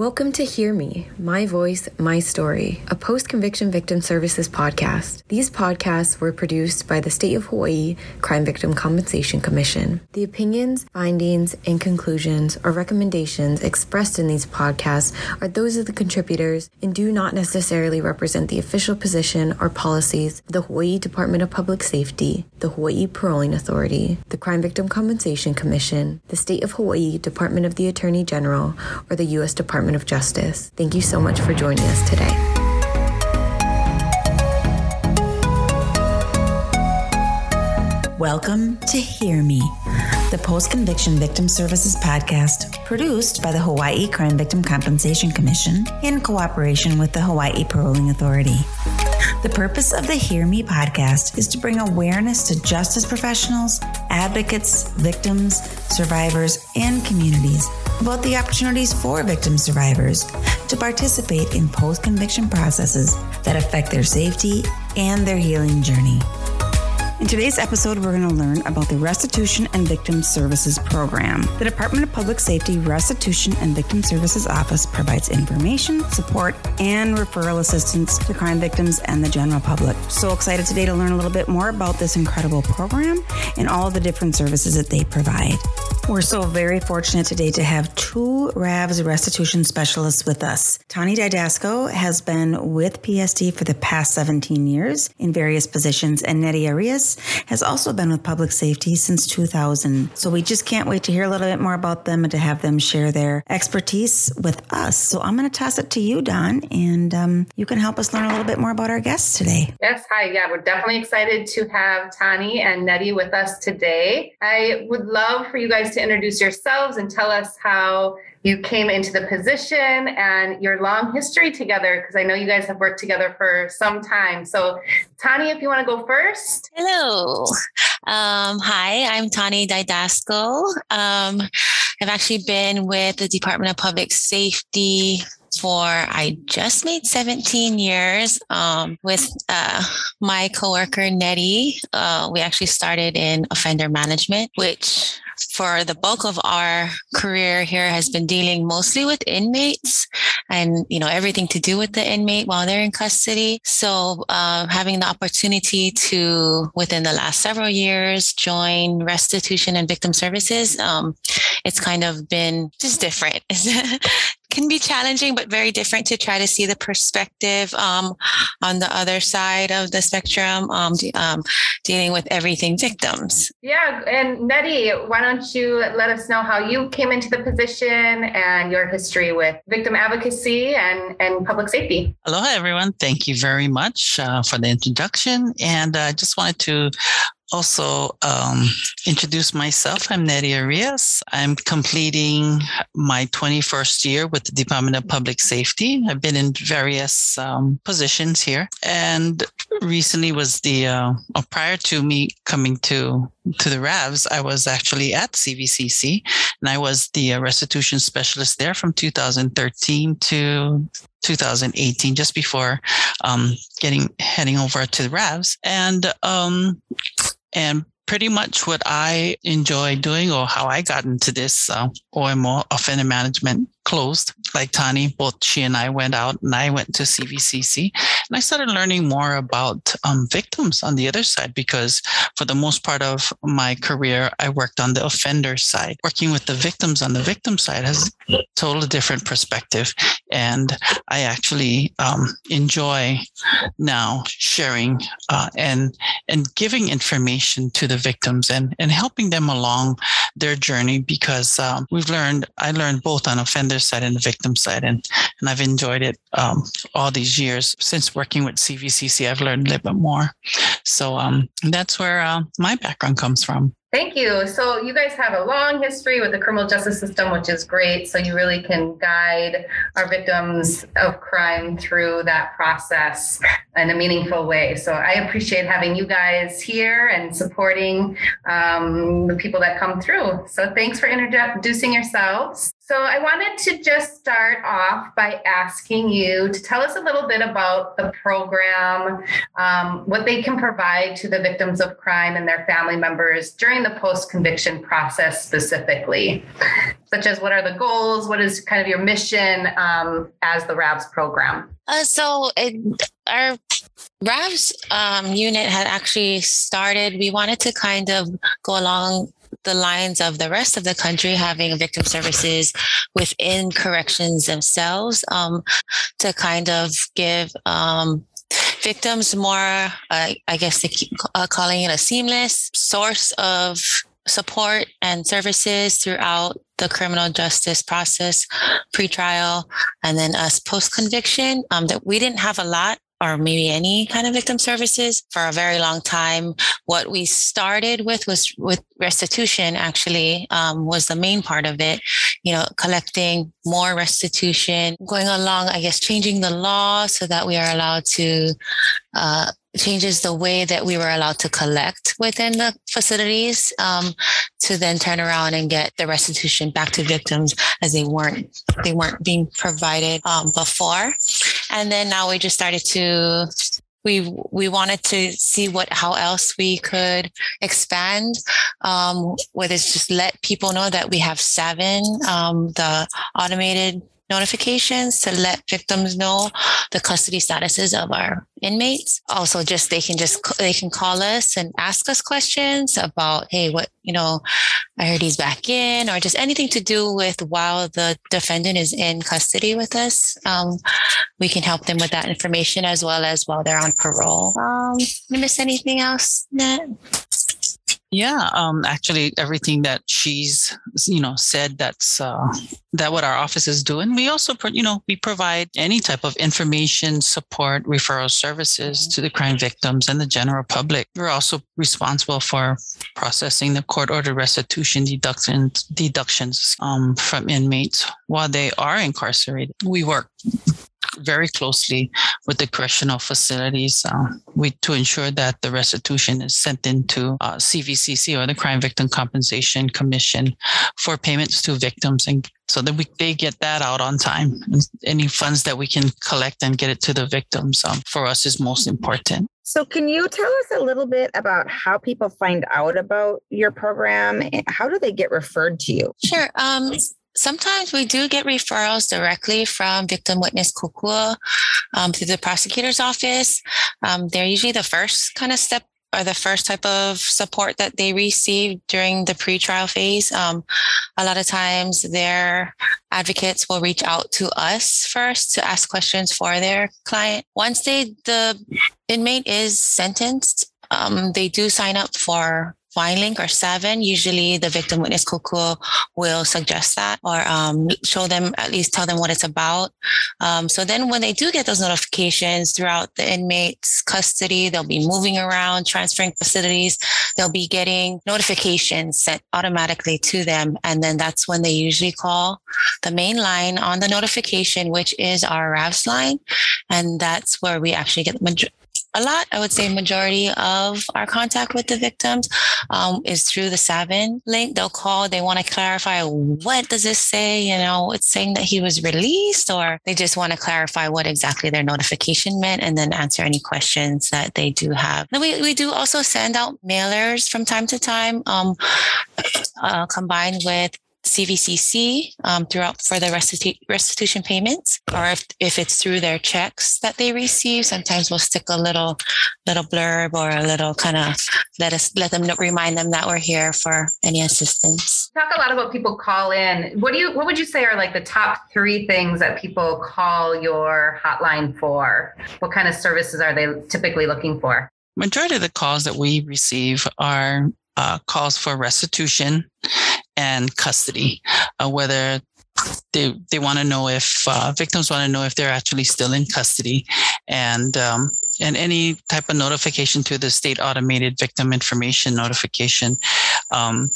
Welcome to Hear Me, My Voice, My Story, a post conviction victim services podcast. These podcasts were produced by the State of Hawaii Crime Victim Compensation Commission. The opinions, findings, and conclusions or recommendations expressed in these podcasts are those of the contributors and do not necessarily represent the official position or policies of the Hawaii Department of Public Safety, the Hawaii Paroling Authority, the Crime Victim Compensation Commission, the State of Hawaii Department of the Attorney General, or the U.S. Department of Justice. Thank you so much for joining us today. Welcome to Hear Me, the post conviction victim services podcast produced by the Hawaii Crime Victim Compensation Commission in cooperation with the Hawaii Paroling Authority. The purpose of the Hear Me podcast is to bring awareness to justice professionals, advocates, victims, survivors, and communities about the opportunities for victim survivors to participate in post conviction processes that affect their safety and their healing journey. In today's episode, we're going to learn about the Restitution and Victim Services Program. The Department of Public Safety Restitution and Victim Services Office provides information, support, and referral assistance to crime victims and the general public. So excited today to learn a little bit more about this incredible program and all the different services that they provide. We're so very fortunate today to have two RAVS restitution specialists with us. Tani Didasco has been with PSD for the past 17 years in various positions, and Nettie Arias has also been with public safety since 2000. So we just can't wait to hear a little bit more about them and to have them share their expertise with us. So I'm going to toss it to you, Dawn, and um, you can help us learn a little bit more about our guests today. Yes, hi. Yeah, we're definitely excited to have Tani and Nettie with us today. I would love for you guys to introduce yourselves and tell us how you came into the position and your long history together, because I know you guys have worked together for some time. So, Tani, if you want to go first. Hello. Um, hi, I'm Tani Didasco. Um, I've actually been with the Department of Public Safety for I just made 17 years um, with uh, my coworker Nettie. Uh, we actually started in offender management, which for the bulk of our career here has been dealing mostly with inmates and you know everything to do with the inmate while they're in custody. So uh, having the opportunity to within the last several years join restitution and victim services um, it's kind of been just different can be challenging, but very different to try to see the perspective um, on the other side of the spectrum, um, de- um, dealing with everything victims. Yeah. And Nettie, why don't you let us know how you came into the position and your history with victim advocacy and, and public safety? Aloha, everyone. Thank you very much uh, for the introduction. And I uh, just wanted to also um, introduce myself. I'm Nettie Arias. I'm completing my 21st year with the Department of Public Safety. I've been in various um, positions here, and recently was the uh, prior to me coming to to the RAVs, I was actually at CVCC, and I was the uh, restitution specialist there from 2013 to 2018, just before um, getting heading over to the RAVs, and um, and pretty much what I enjoy doing or how I got into this uh, OMO offender management closed. Like Tani, both she and I went out and I went to CVCC and I started learning more about um, victims on the other side because for the most part of my career, I worked on the offender side. Working with the victims on the victim side has a totally different perspective. And I actually um, enjoy now sharing uh, and, and giving information to the victims and, and helping them along their journey because um, we've learned, I learned both on offender side and the victim side. And, and I've enjoyed it um, all these years. Since working with CVCC, I've learned a little bit more. So um, that's where uh, my background comes from. Thank you. So, you guys have a long history with the criminal justice system, which is great. So, you really can guide our victims of crime through that process in a meaningful way. So, I appreciate having you guys here and supporting um, the people that come through. So, thanks for introducing yourselves. So, I wanted to just start off by asking you to tell us a little bit about the program, um, what they can provide to the victims of crime and their family members during during the post conviction process specifically, such as what are the goals? What is kind of your mission um, as the RAVS program? Uh, so it, our RAVS um, unit had actually started. We wanted to kind of go along the lines of the rest of the country having victim services within corrections themselves um, to kind of give um, victims more, uh, I guess, they keep uh, calling it a seamless source of support and services throughout the criminal justice process, pretrial, and then us post conviction. Um, that we didn't have a lot or maybe any kind of victim services for a very long time. What we started with was with restitution, actually, um, was the main part of it, you know, collecting more restitution, going along, I guess, changing the law so that we are allowed to uh, changes the way that we were allowed to collect within the facilities um, to then turn around and get the restitution back to victims as they weren't they weren't being provided um, before and then now we just started to we we wanted to see what how else we could expand um, whether it's just let people know that we have SAVIN um, the automated notifications to let victims know the custody statuses of our inmates. Also, just they can just they can call us and ask us questions about, hey, what you know, I heard he's back in, or just anything to do with while the defendant is in custody with us. Um, we can help them with that information as well as while they're on parole. Um, did I miss anything else, Nat? Yeah, um, actually, everything that she's you know said that's uh, that what our office is doing. We also you know we provide any type of information, support, referral services to the crime victims and the general public. We're also responsible for processing the court ordered restitution deductions deductions um, from inmates while they are incarcerated. We work very closely with the correctional facilities uh, we, to ensure that the restitution is sent into uh, CVCC or the Crime Victim Compensation Commission for payments to victims and so that we they get that out on time. Any funds that we can collect and get it to the victims um, for us is most important. So, can you tell us a little bit about how people find out about your program? How do they get referred to you? Sure. Um, sometimes we do get referrals directly from victim witness kokua um, through the prosecutor's office. Um, they're usually the first kind of step or the first type of support that they receive during the pretrial phase. Um, a lot of times their advocates will reach out to us first to ask questions for their client. Once they the inmate is sentenced, um, they do sign up for link or SAVIN, usually the victim witness kokua will suggest that or um, show them, at least tell them what it's about. Um, so then when they do get those notifications throughout the inmate's custody, they'll be moving around, transferring facilities, they'll be getting notifications sent automatically to them. And then that's when they usually call the main line on the notification, which is our RAVS line. And that's where we actually get the a lot, I would say majority of our contact with the victims um, is through the SAVIN link. They'll call, they want to clarify what does this say? You know, it's saying that he was released, or they just want to clarify what exactly their notification meant and then answer any questions that they do have. We, we do also send out mailers from time to time, um, uh, combined with CVCC um, throughout for the restitu- restitution payments, or if, if it's through their checks that they receive, sometimes we'll stick a little little blurb or a little kind of let us let them know, remind them that we're here for any assistance. Talk a lot about people call in. What do you what would you say are like the top three things that people call your hotline for? What kind of services are they typically looking for? Majority of the calls that we receive are uh, calls for restitution and custody, uh, whether they they want to know if uh, victims want to know if they're actually still in custody, and um, and any type of notification through the state automated victim information notification. Um,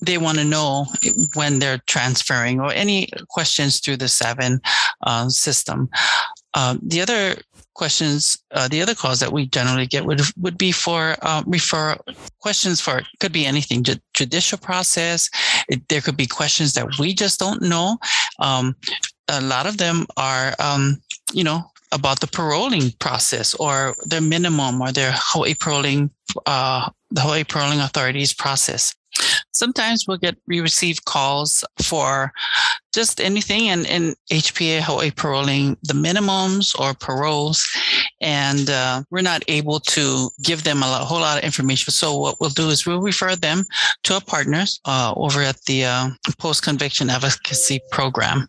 they want to know when they're transferring or any questions through the SAVIN uh, system. Uh, the other questions, uh, the other calls that we generally get would would be for uh, refer questions for could be anything ju- judicial process. It, there could be questions that we just don't know. Um, a lot of them are, um, you know, about the paroling process or their minimum or their Hawaii paroling, uh, the Hawaii paroling authorities process. Sometimes we'll get we receive calls for just anything and in HPA Hawaii paroling the minimums or paroles and uh, we're not able to give them a, lot, whole lot of information. So what we'll do is we'll refer them to our partners uh, over at the uh, post conviction advocacy program,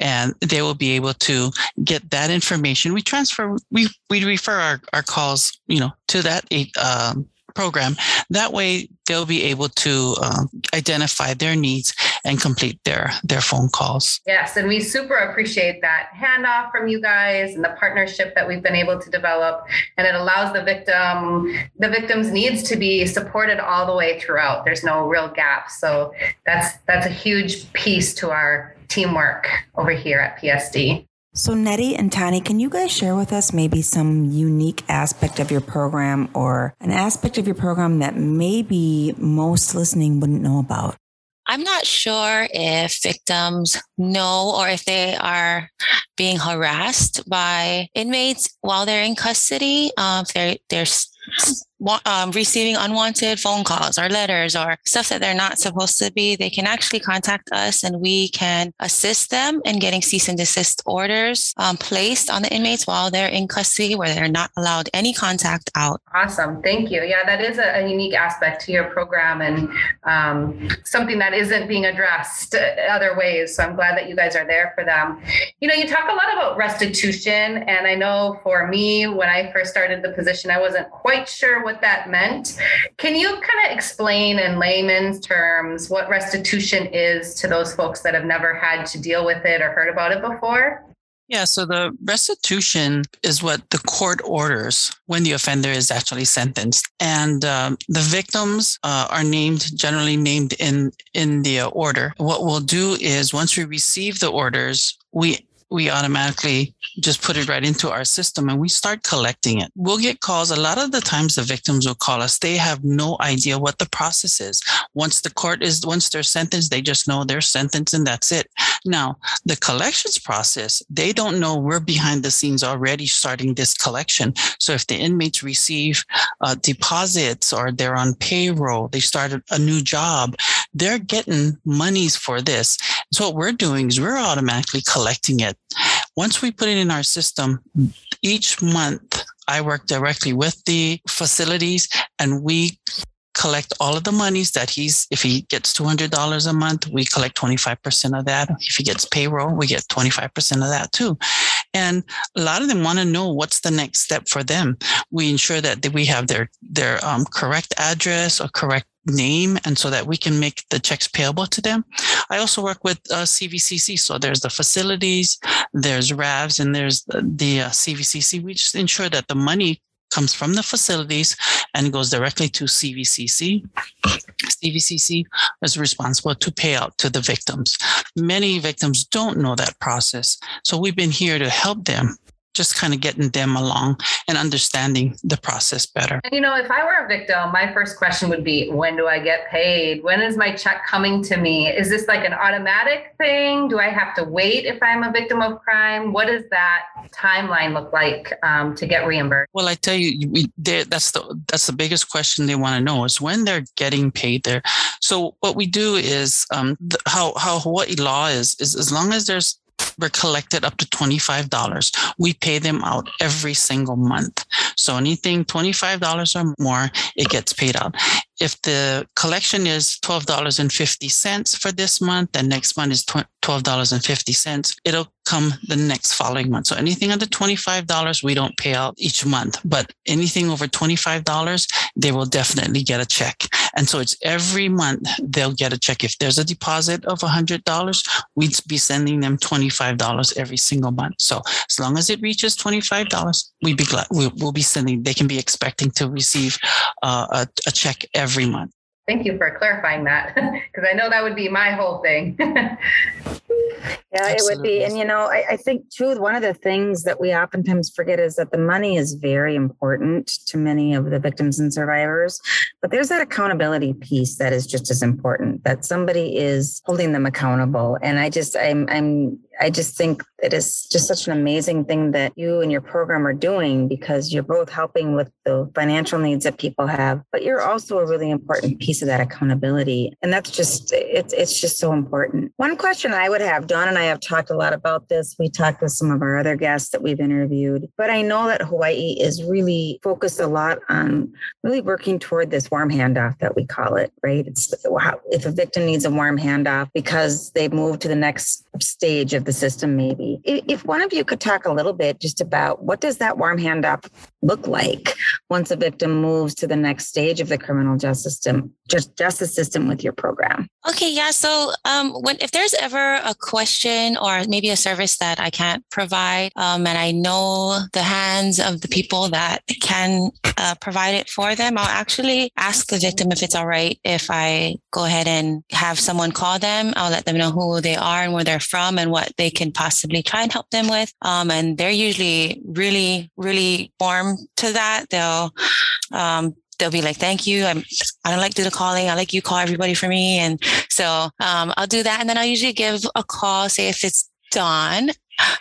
and they will be able to get that information. We transfer we we refer our, our calls you know to that um, program. That way, they'll be able to um, identify their needs and complete their their phone calls. Yes, and we super appreciate that handoff from you guys and the partnership that we've been able to develop, and it allows the victim the victim's needs to be supported all the way throughout. There's no real gap, so that's that's a huge piece to our teamwork over here at PSD. So, Nettie and Tani, can you guys share with us maybe some unique aspect of your program or an aspect of your program that maybe most listening wouldn't know about? I'm not sure if victims know or if they are being harassed by inmates while they're in custody. Um, if they're, they're um, receiving unwanted phone calls or letters or stuff that they're not supposed to be, they can actually contact us and we can assist them in getting cease and desist orders um, placed on the inmates while they're in custody where they're not allowed any contact out. Awesome. Thank you. Yeah, that is a, a unique aspect to your program and um, something that isn't being addressed other ways. So I'm glad that you guys are there for them. You know, you talk a lot about restitution. And I know for me, when I first started the position, I wasn't quite sure what that meant. Can you kind of explain in layman's terms what restitution is to those folks that have never had to deal with it or heard about it before? Yeah, so the restitution is what the court orders when the offender is actually sentenced, and um, the victims uh, are named generally named in in the order. What we'll do is once we receive the orders, we we automatically just put it right into our system and we start collecting it. We'll get calls. A lot of the times the victims will call us. They have no idea what the process is. Once the court is, once they're sentenced, they just know they're sentenced and that's it. Now, the collections process, they don't know we're behind the scenes already starting this collection. So if the inmates receive uh, deposits or they're on payroll, they started a new job, they're getting monies for this. So what we're doing is we're automatically collecting it. Once we put it in our system, each month I work directly with the facilities and we collect all of the monies that he's if he gets $200 a month we collect 25% of that if he gets payroll we get 25% of that too and a lot of them want to know what's the next step for them we ensure that we have their their um, correct address or correct name and so that we can make the checks payable to them. I also work with uh, CVCC. So there's the facilities, there's RAVs, and there's the, the uh, CVCC. We just ensure that the money comes from the facilities and goes directly to CVCC. CVCC is responsible to pay out to the victims. Many victims don't know that process. So we've been here to help them just kind of getting them along and understanding the process better. And you know, if I were a victim, my first question would be when do I get paid? When is my check coming to me? Is this like an automatic thing? Do I have to wait if I'm a victim of crime? What does that timeline look like um, to get reimbursed? Well, I tell you, we, that's the that's the biggest question they want to know is when they're getting paid there. So what we do is um, the, how how Hawaii law is is as long as there's were collected up to $25. We pay them out every single month. So anything $25 or more, it gets paid out. If the collection is $12.50 for this month, then next month is $12.50, it'll come the next following month. So anything under $25, we don't pay out each month, but anything over $25, they will definitely get a check. And so it's every month they'll get a check. If there's a deposit of $100, we'd be sending them $25 every single month. So as long as it reaches $25, we'd be glad we, will be sending, they can be expecting to receive uh, a, a check every month. Thank you for clarifying that because I know that would be my whole thing. Yeah, Absolutely. it would be. And, you know, I, I, think too, one of the things that we oftentimes forget is that the money is very important to many of the victims and survivors. But there's that accountability piece that is just as important that somebody is holding them accountable. And I just, I'm, I'm, I just think it is just such an amazing thing that you and your program are doing because you're both helping with the financial needs that people have, but you're also a really important piece of that accountability. And that's just, it's, it's just so important. One question I would have, Dawn and I have talked a lot about this. We talked with some of our other guests that we've interviewed, but I know that Hawaii is really focused a lot on really working toward this warm handoff that we call it, right? It's if a victim needs a warm handoff because they've moved to the next stage of the system, maybe. If one of you could talk a little bit just about what does that warm handoff look like once a victim moves to the next stage of the criminal justice system, just justice system with your program? Okay, yeah. So um, when if there's ever a question or maybe a service that I can't provide, um, and I know the hands of the people that can uh, provide it for them, I'll actually ask the victim if it's all right if I go ahead and have someone call them. I'll let them know who they are and where they're from and what they can possibly try and help them with. Um, and they're usually really, really warm to that. They'll um, they'll be like, thank you. I'm, I don't like do the calling. I like you call everybody for me. And so um, I'll do that. And then I'll usually give a call, say if it's Dawn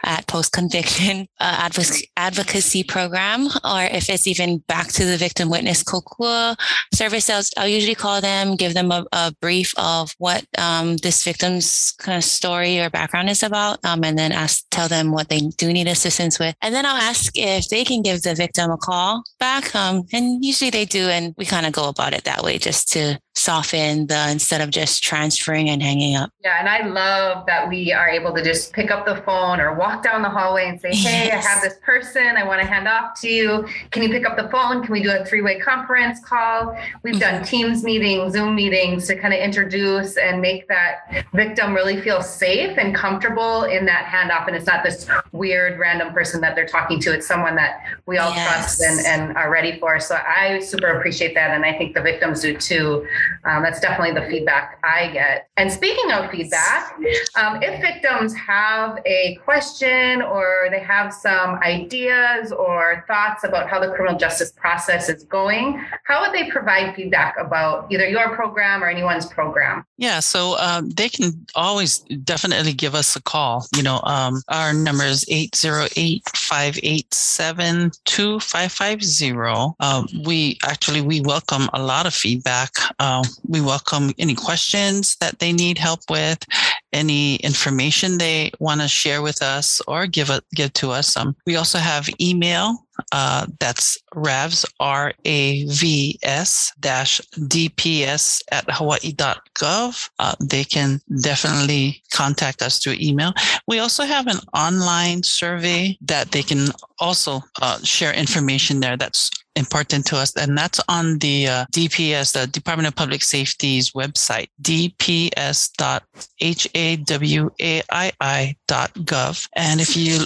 at post conviction uh, advocacy program, or if it's even back to the victim witness kokua service, I'll, I'll usually call them, give them a, a brief of what um, this victim's kind of story or background is about, um, and then ask tell them what they do need assistance with, and then I'll ask if they can give the victim a call back, um, and usually they do, and we kind of go about it that way just to soften the instead of just transferring and hanging up. Yeah, and I love that we are able to just pick up the phone or walk down the hallway and say, "Hey, yes. I have this person I want to hand off to you. Can you pick up the phone? Can we do a three-way conference call?" We've done mm-hmm. Teams meetings, Zoom meetings to kind of introduce and make that victim really feel safe and comfortable in that handoff and it's not this weird random person that they're talking to. It's someone that we all yes. trust and, and are ready for. So I super appreciate that and I think the victims do too. Um, that's definitely the feedback I get. And speaking of feedback, um, if victims have a question or they have some ideas or thoughts about how the criminal justice process is going, how would they provide feedback about either your program or anyone's program? Yeah, so um, they can always definitely give us a call. You know, um, our number is 808 587 2550. Uh, we actually, we welcome a lot of feedback. Uh, we welcome any questions that they need help with, any information they want to share with us or give a, give to us. Um, we also have email. Uh, that's ravs r a v s dash dps at hawaii.gov. Uh, they can definitely contact us through email. We also have an online survey that they can also uh, share information there. That's important to us, and that's on the uh, DPS, the Department of Public Safety's website, dps.hawaii.gov. And if you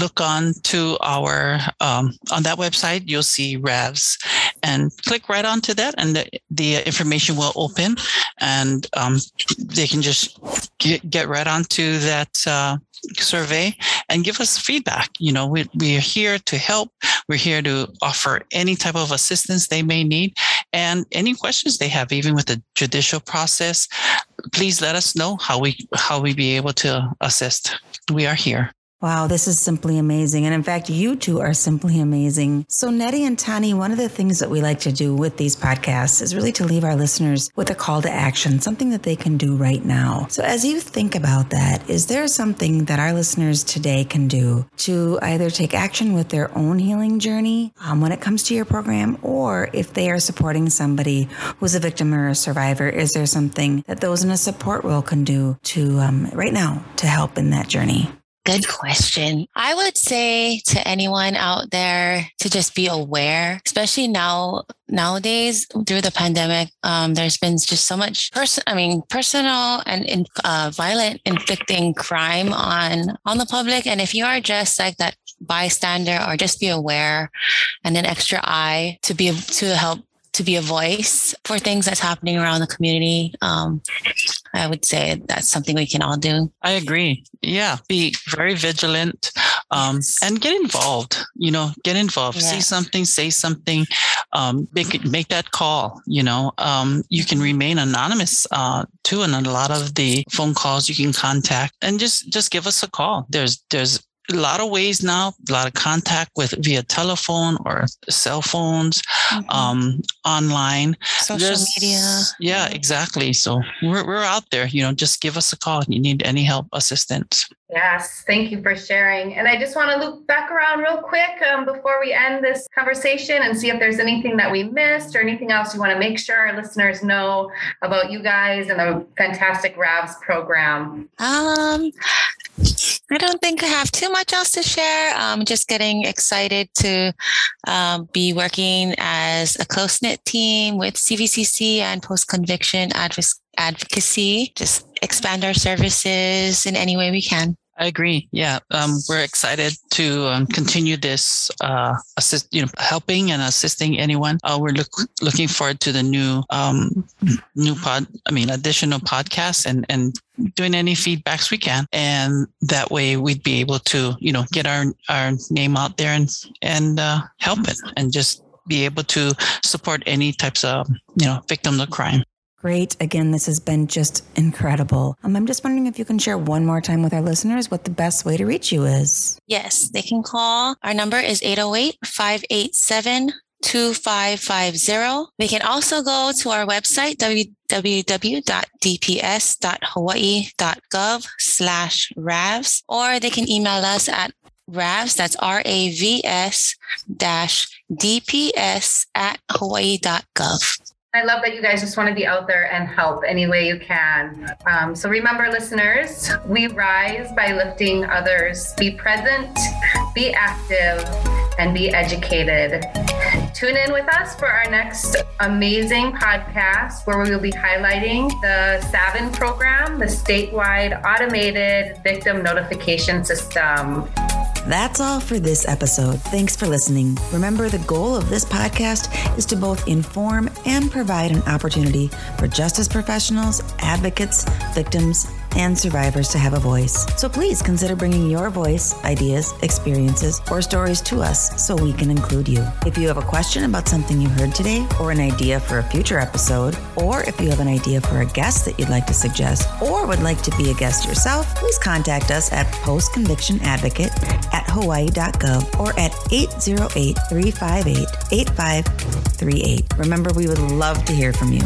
look on to our um, on that website, you'll see RAVs, and click right onto that, and the, the information will open, and um, they can just get, get right onto that. Uh, survey and give us feedback. You know, we, we are here to help. We're here to offer any type of assistance they may need and any questions they have, even with the judicial process. Please let us know how we how we be able to assist. We are here. Wow, this is simply amazing. And in fact, you two are simply amazing. So, Nettie and Tani, one of the things that we like to do with these podcasts is really to leave our listeners with a call to action, something that they can do right now. So, as you think about that, is there something that our listeners today can do to either take action with their own healing journey um, when it comes to your program, or if they are supporting somebody who's a victim or a survivor, is there something that those in a support role can do to um, right now to help in that journey? Good question. I would say to anyone out there to just be aware, especially now nowadays through the pandemic. Um, there's been just so much person, I mean, personal and in, uh, violent inflicting crime on on the public. And if you are just like that bystander, or just be aware, and an extra eye to be to help to be a voice for things that's happening around the community. Um, I would say that's something we can all do. I agree. Yeah, be very vigilant um, yes. and get involved. You know, get involved. Yes. See something, say something, um, make make that call. You know, um, you can remain anonymous uh, too, and a lot of the phone calls you can contact, and just just give us a call. There's there's a lot of ways now, a lot of contact with via telephone or cell phones, mm-hmm. um, online, social There's, media. Yeah, exactly. So we're, we're out there, you know, just give us a call. If you need any help, assistance. Yes, thank you for sharing. And I just want to loop back around real quick um, before we end this conversation and see if there's anything that we missed or anything else you want to make sure our listeners know about you guys and the fantastic RAVS program. Um, I don't think I have too much else to share. I'm just getting excited to um, be working as a close knit team with CVCC and post conviction advocacy. Just expand our services in any way we can. I agree. Yeah, um, we're excited to um, continue this uh, assist, you know, helping and assisting anyone. Uh, we're look, looking forward to the new um, new pod. I mean, additional podcasts and and doing any feedbacks we can, and that way we'd be able to you know get our our name out there and and uh, help it and just be able to support any types of you know victims of crime. Great. Again, this has been just incredible. Um, I'm just wondering if you can share one more time with our listeners what the best way to reach you is. Yes, they can call. Our number is 808 587 2550. They can also go to our website, www.dps.hawaii.gov slash RAVS, or they can email us at RAVS, that's R-A-V-S dash DPS at hawaii.gov. I love that you guys just want to be out there and help any way you can. Um, so remember, listeners, we rise by lifting others. Be present, be active, and be educated. Tune in with us for our next amazing podcast where we will be highlighting the SAVIN program, the statewide automated victim notification system. That's all for this episode. Thanks for listening. Remember, the goal of this podcast is to both inform and provide an opportunity for justice professionals, advocates, victims, and survivors to have a voice. So please consider bringing your voice, ideas, experiences, or stories to us so we can include you. If you have a question about something you heard today, or an idea for a future episode, or if you have an idea for a guest that you'd like to suggest, or would like to be a guest yourself, please contact us at Post Conviction Advocate at hawaii.gov or at 808 358 8538. Remember, we would love to hear from you.